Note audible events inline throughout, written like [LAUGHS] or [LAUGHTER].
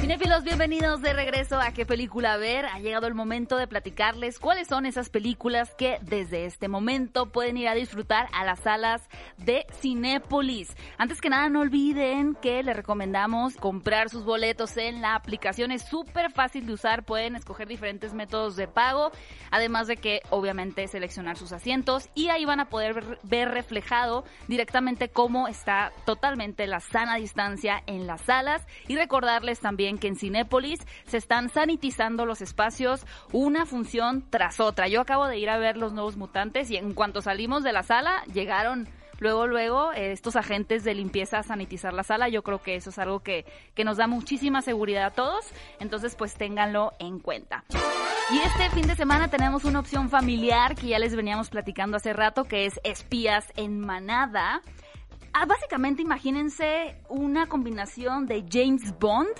Cinefilos, bienvenidos de regreso a qué película ver. Ha llegado el momento de platicarles cuáles son esas películas que desde este momento pueden ir a disfrutar a las salas de Cinépolis. Antes que nada, no olviden que les recomendamos comprar sus boletos en la aplicación. Es súper fácil de usar, pueden escoger diferentes métodos de pago, además de que obviamente seleccionar sus asientos y ahí van a poder ver, reflejado directamente cómo está totalmente la sana distancia en las salas y recordarles también que en Cinépolis se están sanitizando los espacios una función tras otra. Yo acabo de ir a ver los nuevos mutantes y en cuanto salimos de la sala llegaron luego, luego, eh, estos agentes de limpieza a sanitizar la sala. Yo creo que eso es algo que, que nos da muchísima seguridad a todos. Entonces, pues ténganlo en cuenta. Y este fin de semana tenemos una opción familiar que ya les veníamos platicando hace rato, que es espías en manada. Ah, básicamente imagínense una combinación de James Bond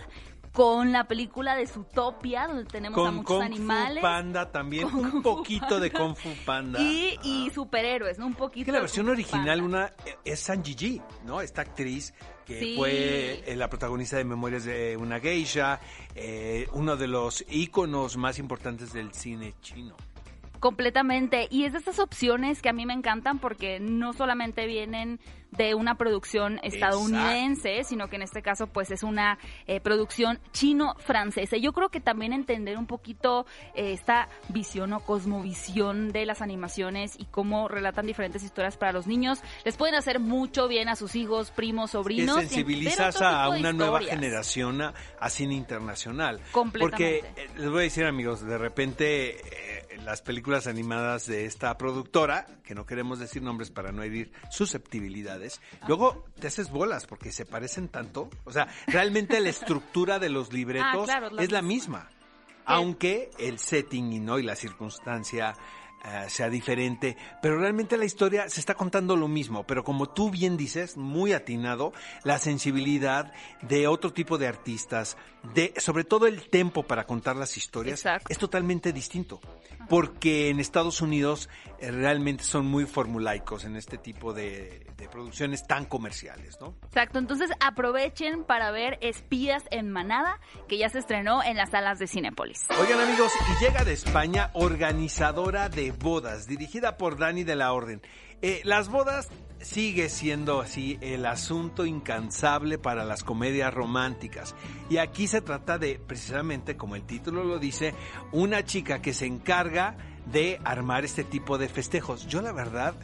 con la película de Zootopia, donde tenemos a Con muchos Kung animales. Fu Panda también, un poquito de Kung Fu Panda. Y, y superhéroes, ¿no? Un poquito. que la versión Kung original una es San Gigi, ¿no? Esta actriz que Sí. fue eh, la protagonista de Memorias de una geisha, eh, uno de los íconos más importantes del cine chino. Completamente. Y es de estas opciones que a mí me encantan porque no solamente vienen de una producción estadounidense, sino que en este caso pues es una eh, producción chino-francesa. Yo creo que también entender un poquito eh, esta visión o cosmovisión de las animaciones y cómo relatan diferentes historias para los niños, les pueden hacer mucho bien a sus hijos, primos, Que sobrinos. y sensibilizas a una nueva generación a, a cine internacional. Completamente. Porque eh, les voy a decir, amigos, de repente las películas animadas de esta productora, que no queremos decir nombres para no herir susceptibilidades, luego te haces bolas porque se parecen tanto. O sea, realmente la estructura de los [LAUGHS] libretos Ah, claro, es la es la misma. misma. Aunque el setting y no y la circunstancia eh, sea diferente, pero realmente la historia se está contando lo mismo, pero como tú bien dices, muy atinado, la sensibilidad de otro tipo de artistas, de sobre todo el tempo para contar las historias Exacto. es totalmente distinto, porque en Estados Unidos eh, realmente son muy formulaicos en este tipo de, de producciones tan comerciales, ¿no? Exacto, entonces aprovechen para ver Espías en Manada, que ya se estrenó en las salas de Cinépolis. Oigan amigos, y llega de España organizadora de bodas, dirigida por Dani de la Orden. Eh, las bodas sigue siendo así el asunto incansable para las comedias románticas. Y aquí se trata de, precisamente como el título lo dice, una chica que se encarga de armar este tipo de festejos. Yo la verdad,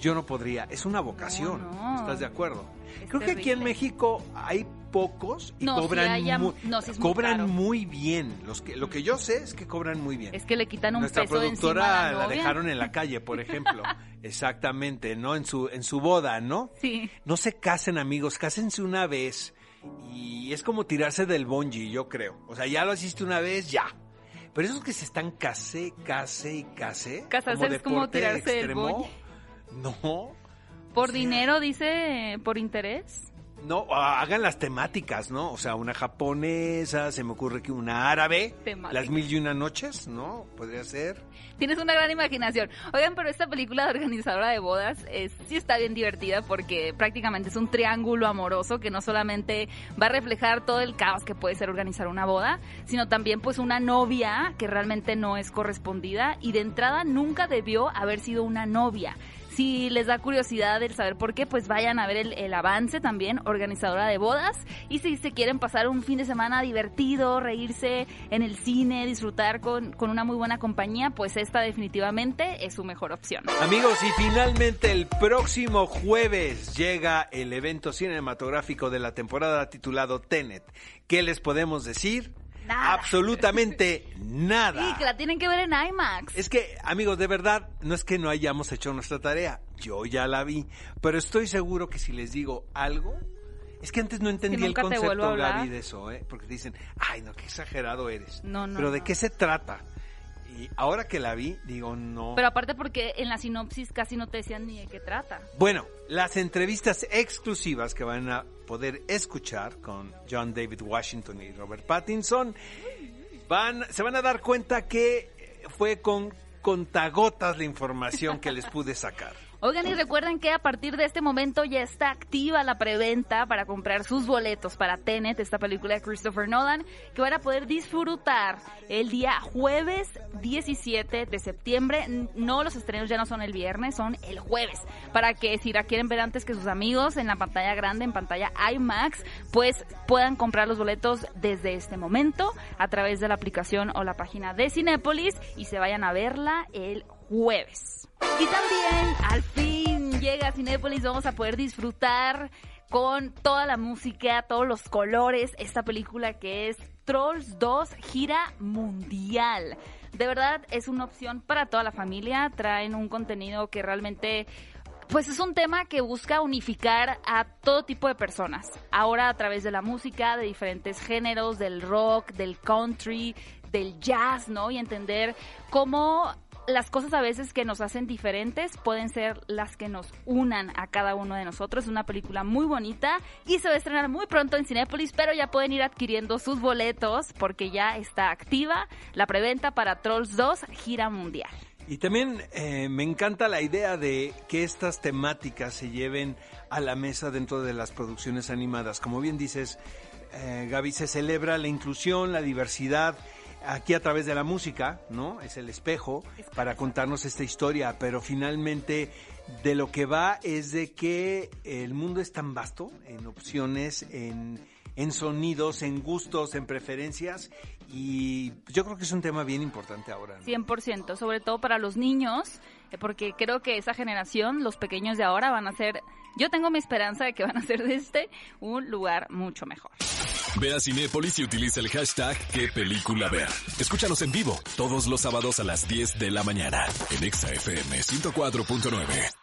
yo no podría, es una vocación, No, no. ¿estás de acuerdo? Es Creo que aquí en. México hay pocos y No, cobran, muy, no, cobran muy bien. Los que, lo que yo sé es que cobran muy bien. Es que le quitan un Nuestra peso de productora la la novia. dejaron en la [LAUGHS] calle, por ejemplo. Exactamente, ¿no? En su, en su boda, ¿no? Sí. No se casen, amigos, cásense una vez. Y es como tirarse del bungee, yo creo. O sea, ya lo hiciste una vez, ya. Pero esos que se están case, case y case. Casarse es como tirarse del extremo, bungee. No. Por O sea, dinero, dice, por interés. No, hagan las temáticas, ¿no? O sea, una japonesa, se me ocurre que una árabe, Temática. las mil y una noches, ¿no? Podría ser. Tienes una gran imaginación. Oigan, pero esta película de [LAUGHS] organizadora de bodas es, sí está bien divertida porque prácticamente es un triángulo amoroso que no solamente va a reflejar todo el caos que puede ser organizar una boda, sino también pues una novia que realmente no es correspondida y de entrada nunca debió haber sido una novia. Si les da curiosidad el saber por qué, pues vayan a ver el, el avance también, organizadora de bodas. Y si se quieren pasar un fin de semana divertido, reírse en el cine, disfrutar con, con una muy buena compañía, pues esta definitivamente es su mejor opción. Amigos, y finalmente el próximo jueves llega el evento cinematográfico de la temporada titulado Tenet. ¿Qué les podemos decir? Nada. Absolutamente nada. Sí, que la tienen que ver en IMAX. Es que, amigos, de verdad, no es que no hayamos hecho nuestra tarea. Yo ya la vi. Pero estoy seguro que si les digo algo. Es que antes no entendí el te concepto. Gaby, de eso, ¿eh? Porque dicen, ay, no, qué exagerado eres. No, no, Pero ¿de no. qué se trata? Y ahora que la vi, digo, no. Pero aparte porque en la sinopsis casi no te decían ni de qué trata. Bueno, las entrevistas exclusivas que van a poder escuchar con John David Washington y Robert Pattinson van, se van a dar cuenta que fue con contagotas la información que les pude sacar. [LAUGHS] Oigan, y recuerden que a partir de este momento ya está activa la preventa para comprar sus boletos para Tenet, esta película de Christopher Nolan, que van a poder disfrutar el día jueves 17 de septiembre. No, los estrenos ya no son el viernes, son el jueves. Para que si la quieren ver antes que sus amigos en la pantalla grande, en pantalla IMAX, pues puedan comprar los boletos desde este momento a través de la aplicación o la página de Cinépolis y se vayan a verla el. Y también, al fin, llega a vamos a poder disfrutar con toda la música, todos los colores, esta película que es Trolls 2 gira mundial. De verdad es una opción para toda la familia, traen un contenido que realmente pues es un tema que busca unificar a todo tipo de personas. Ahora a través de la música, de diferentes géneros, del rock, del country, del jazz, ¿no? Y entender cómo las cosas a veces que nos hacen diferentes pueden ser las que nos unan a cada uno de nosotros. Es una película muy bonita y se va a estrenar muy pronto en Cinépolis, pero ya pueden ir adquiriendo sus boletos porque ya está activa la preventa para Trolls 2 Gira Mundial. Y también eh, me encanta la idea de que estas temáticas se lleven a la mesa dentro de las producciones animadas. Como bien dices, eh, Gaby, se celebra la inclusión, la diversidad aquí a través de la música, ¿no? Es el espejo para contarnos esta historia, pero finalmente de lo que va es de que el mundo es tan vasto en opciones, en, en sonidos, en gustos, en preferencias y yo creo que es un tema bien importante ahora. ¿no? 100%, sobre todo para los niños, eh, porque creo que esa generación, los pequeños de ahora van a ser, yo tengo mi esperanza de que van a ser de este un lugar mucho mejor. Ve a Cinépolis y utiliza el hashtag qué película ver. Escúchanos en vivo todos los sábados a las 10 de la mañana en ExaFM 104.9.